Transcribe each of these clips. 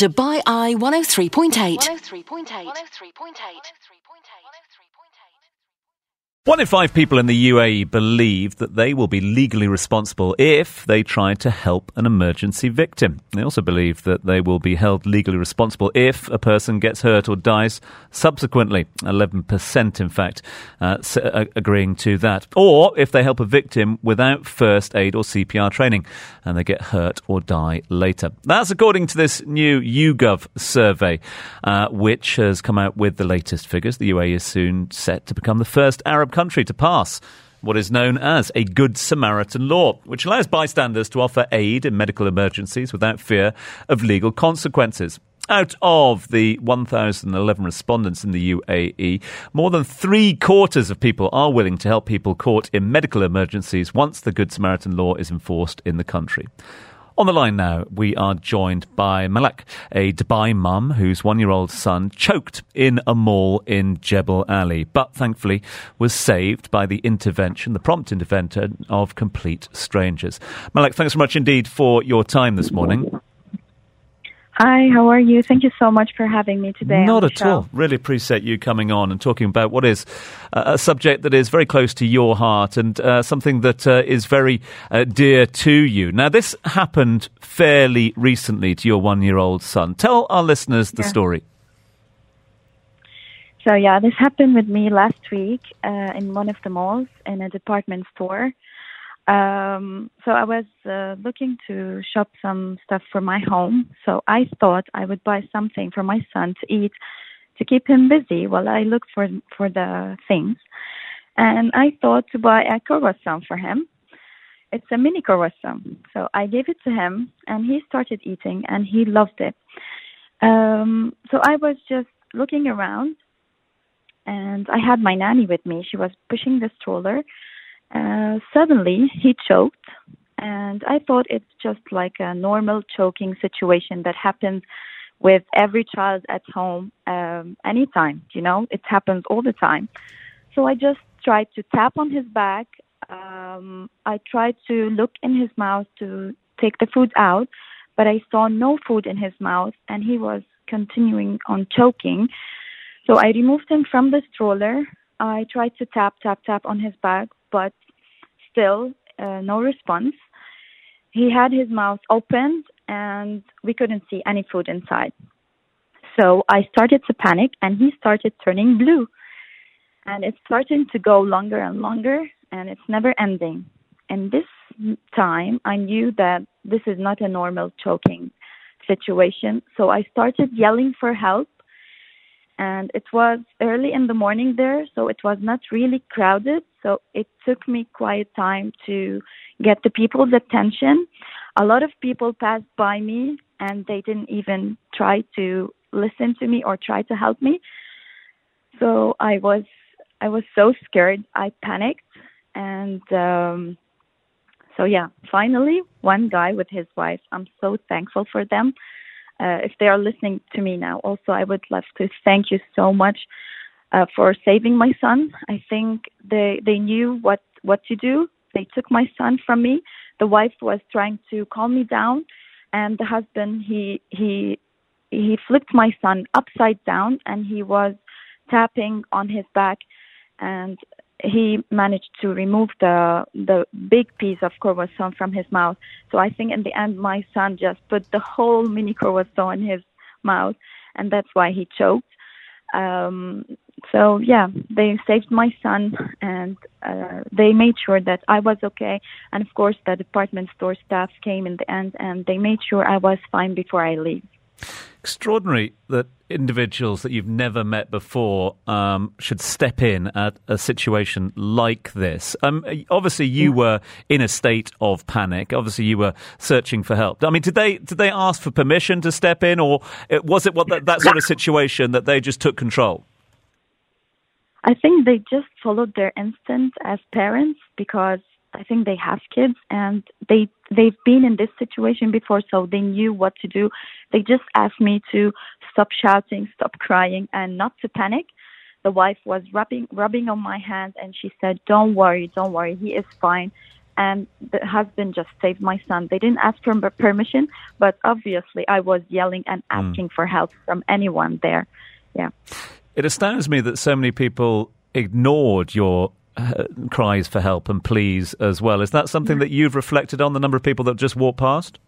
Dubai Eye 103.8. 103.8. One in five people in the UAE believe that they will be legally responsible if they try to help an emergency victim. They also believe that they will be held legally responsible if a person gets hurt or dies subsequently. 11%, in fact, uh, uh, agreeing to that. Or if they help a victim without first aid or CPR training and they get hurt or die later. That's according to this new YouGov survey, uh, which has come out with the latest figures. The UAE is soon set to become the first Arab country to pass what is known as a Good Samaritan law, which allows bystanders to offer aid in medical emergencies without fear of legal consequences. Out of the 1,011 respondents in the UAE, more than three quarters of people are willing to help people caught in medical emergencies once the Good Samaritan law is enforced in the country. On the line now, we are joined by Malak, a Dubai mum whose one year old son choked in a mall in Jebel Ali, but thankfully was saved by the intervention, the prompt intervention of complete strangers. Malak, thanks so much indeed for your time this morning. Hi, how are you? Thank you so much for having me today. Not at show. all. Really appreciate you coming on and talking about what is uh, a subject that is very close to your heart and uh, something that uh, is very uh, dear to you. Now, this happened fairly recently to your one year old son. Tell our listeners the Yeah. story. So yeah, this happened with me last week uh, in one of the malls in a department store. Um, so I was uh, looking to shop some stuff for my home. So I thought I would buy something for my son to eat to keep him busy while I look for for the things. And I thought to buy a croissant for him. It's a mini croissant. So I gave it to him, and he started eating, and he loved it. Um, so I was just looking around, and I had my nanny with me. She was pushing the stroller. Uh, suddenly, he choked, and I thought it's just like a normal choking situation that happens with every child at home um, anytime. You know, it happens all the time. So I just tried to tap on his back. Um, I tried to look in his mouth to take the food out, but I saw no food in his mouth, and he was continuing on choking. So I removed him from the stroller. I tried to tap, tap, tap on his back, but still uh, no response. He had his mouth opened, and we couldn't see any food inside. So I started to panic, and he started turning blue. And it's starting to go longer and longer, and it's never ending. And this time, I knew that this is not a normal choking situation. So I started yelling for help. And it was early in the morning there, so it was not really crowded. So it took me quite time to get the people's attention. A lot of people passed by me and they didn't even try to listen to me or try to help me. So I was I was so scared. I panicked and um so yeah, finally one guy with his wife. I'm so thankful for them. Uh, if they are listening to me now, also I would love to thank you so much uh, for saving my son. I think they they knew what what to do. They took my son from me. The wife was trying to calm me down, and the husband he he he flipped my son upside down, and he was tapping on his back, and he managed to remove the the big piece of croissant from his mouth. So I think in the end, my son just put the whole mini croissant in his mouth, and that's why he choked. Um, so yeah, they saved my son, and uh, they made sure that I was okay. And of course, the department store staff came in the end, and they made sure I was fine before I leave. Extraordinary that individuals that you've never met before um, should step in at a situation like this. Um, obviously, you were in a state of panic. Obviously, you were searching for help. I mean, did they did they ask for permission to step in, or was it what that, that sort of situation that they just took control? I think they just followed their instinct as parents because I think they have kids and they they've been in this situation before, so they knew what to do. They just asked me to stop shouting, stop crying, and not to panic. The wife was rubbing rubbing on my hand, and she said, "Don't worry, don't worry, he is fine." and the husband just saved my son. They didn't ask for permission, but obviously I was yelling and Hmm. asking for help from anyone there. Yeah. It astounds me that so many people ignored your uh, cries for help and pleas as well. Is that something that you've reflected on the number of people that just walked past?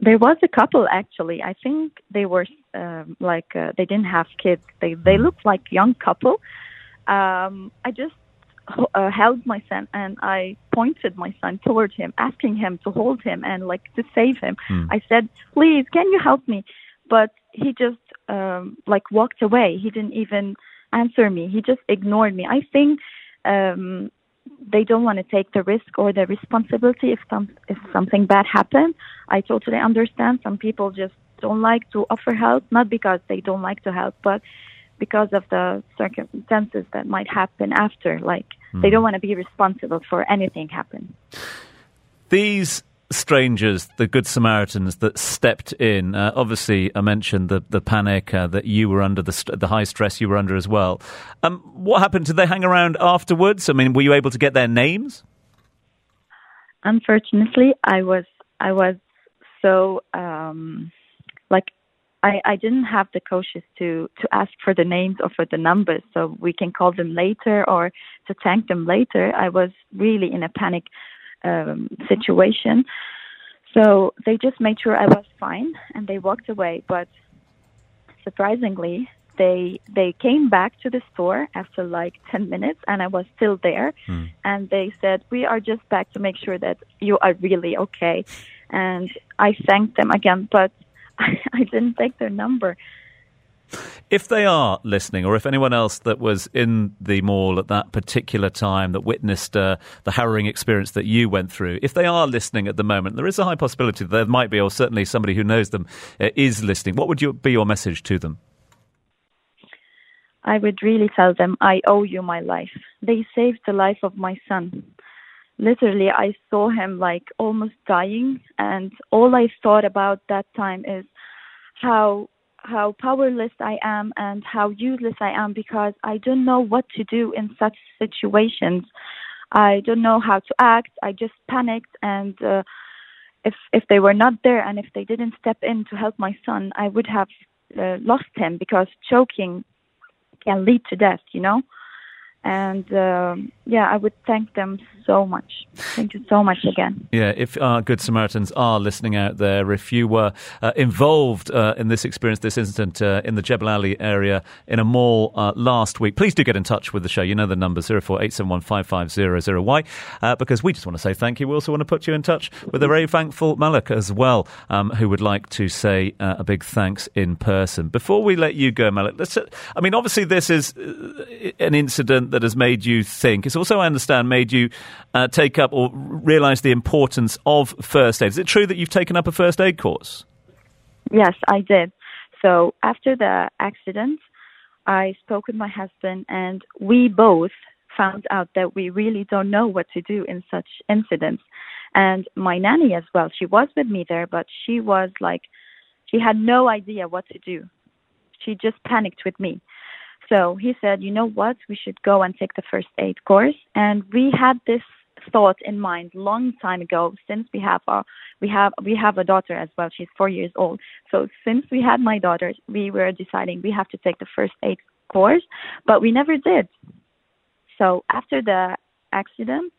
There was a couple actually. I think they were um, like uh, they didn't have kids. They they looked like young couple. Um, I just uh, held my son and I pointed my son toward him, asking him to hold him and like to save him. I said, "Please, can you help me?" But he just um, like walked away. He didn't even answer me. He just ignored me. I think um, they don't want to take the risk or the responsibility if some if something bad happens. I totally understand. Some people just don't like to offer help, not because they don't like to help, but because of the circumstances that might happen after. Like they don't want to be responsible for anything happen. These strangers, the Good Samaritans that stepped in, uh, obviously, I mentioned the, the panic uh, that you were under, the, st- the high stress you were under as well. Um, what happened? Did they hang around afterwards? I mean, were you able to get their names? Unfortunately, I was I was so um, like I, I didn't have the cautious to to ask for the names or for the numbers, so we can call them later or to thank them later. I was really in a panic um, situation, so they just made sure I was fine and they walked away. But surprisingly, they they came back to the store after like 10 minutes and I was still there. And they said we are just back to make sure that you are really okay. And I thanked them again but I, I didn't take their number If they are listening, or if anyone else that was in the mall at that particular time that witnessed uh, the harrowing experience that you went through, if they are listening at the moment, there is a high possibility that there might be, or certainly somebody who knows them uh, is listening. What would you, be your message to them? I would really tell them I owe you my life they saved the life of my son literally I saw him like almost dying and all I thought about that time is how how powerless I am and how useless I am because I don't know what to do in such situations. I don't know how to act. I just panicked and uh, if if they were not there and if they didn't step in to help my son, I would have uh, lost him because choking can lead to death, you know. And um, yeah, I would thank them so much. Thank you so much again. Yeah, if our Good Samaritans are listening out there, if you were uh, involved uh, in this experience, this incident uh, in the Jebel Ali area in a mall uh, last week, please do get in touch with the show. You know the number, 0487155000Y, uh, because we just want to say thank you. We also want to put you in touch with a very thankful Malak as well, um, who would like to say uh, a big thanks in person. Before we let you go, Malak, let's, uh, I mean, obviously this is uh, an incident that has made you think. It's also, I understand, made you uh, take up or realise the importance of first aid. Is it true that you've taken up a first aid course? Yes, I did. So after the accident, I spoke with my husband, and we both found out that we really don't know what to do in such incidents. And my nanny as well, she was with me there, but she was like, she had no idea what to do. She just panicked with me. So he said, you know what, we should go and take the first aid course. And we had this thought in mind long time ago since we have our we have we have a daughter as well. She's four years old. So since we had my daughter we were deciding we have to take the first aid course but we never did. So after the accident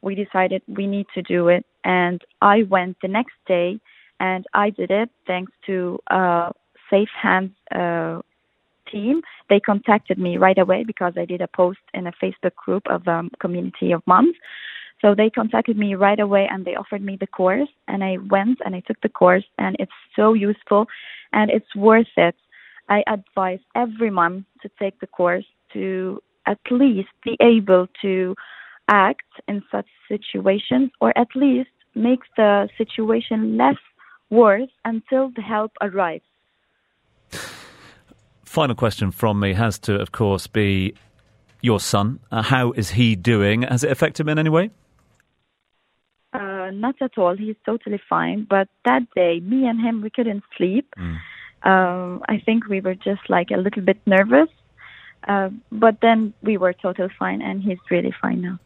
we decided we need to do it and i went the next day and i did it thanks to uh safe hands uh team they contacted me right away because i did a post in a facebook group of a um, community of moms so they contacted me right away and they offered me the course and I went and I took the course and it's so useful and it's worth it. I advise every mom to take the course to at least be able to act in such situations or at least make the situation less worse until the help arrives. Final question from me has to, of course, be your son. Uh, how is he doing? Has it affected him in any way? Uh, not at all. He's totally fine. But that day, me and him, we couldn't sleep. Mm. Um, I think we were just like a little bit nervous. Uh, but then we were totally fine, and he's really fine now.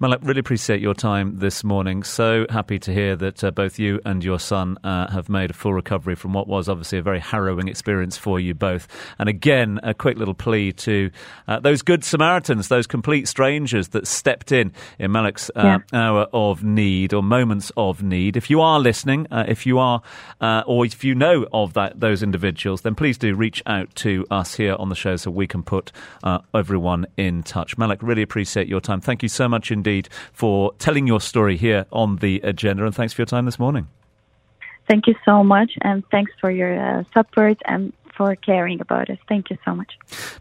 Malak, really appreciate your time this morning. So happy to hear that uh, both you and your son uh, have made a full recovery from what was obviously a very harrowing experience for you both. And again, a quick little plea to uh, those good Samaritans, those complete strangers that stepped in in Malak's uh, yeah. hour of need or moments of need. If you are listening, uh, if you are, uh, or if you know of that those individuals, then please do reach out to us here on the show so we can put everyone in touch. Malak, really appreciate your time. Thank you so much indeed indeed for telling your story here on the agenda. And thanks for your time this morning. Thank you so much. And thanks for your uh, support and for caring about us. Thank you so much.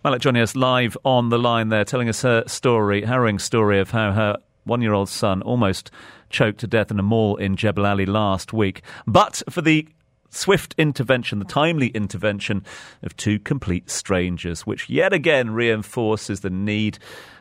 Malak joining us live on the line there, telling us her story, harrowing story of how her one year old son almost choked to death in a mall in Jebel Ali last week. But for the swift intervention, the timely intervention of two complete strangers, which yet again reinforces the need,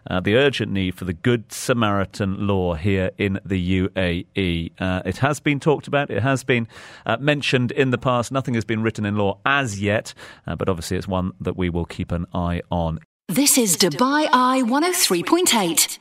uh, the urgent need for the Good Samaritan law here in the UAE. Uh, it has been talked about, it has been uh, mentioned in the past. Nothing has been written in law as yet, uh, but obviously it's one that we will keep an eye on. This is Dubai Eye 103.8.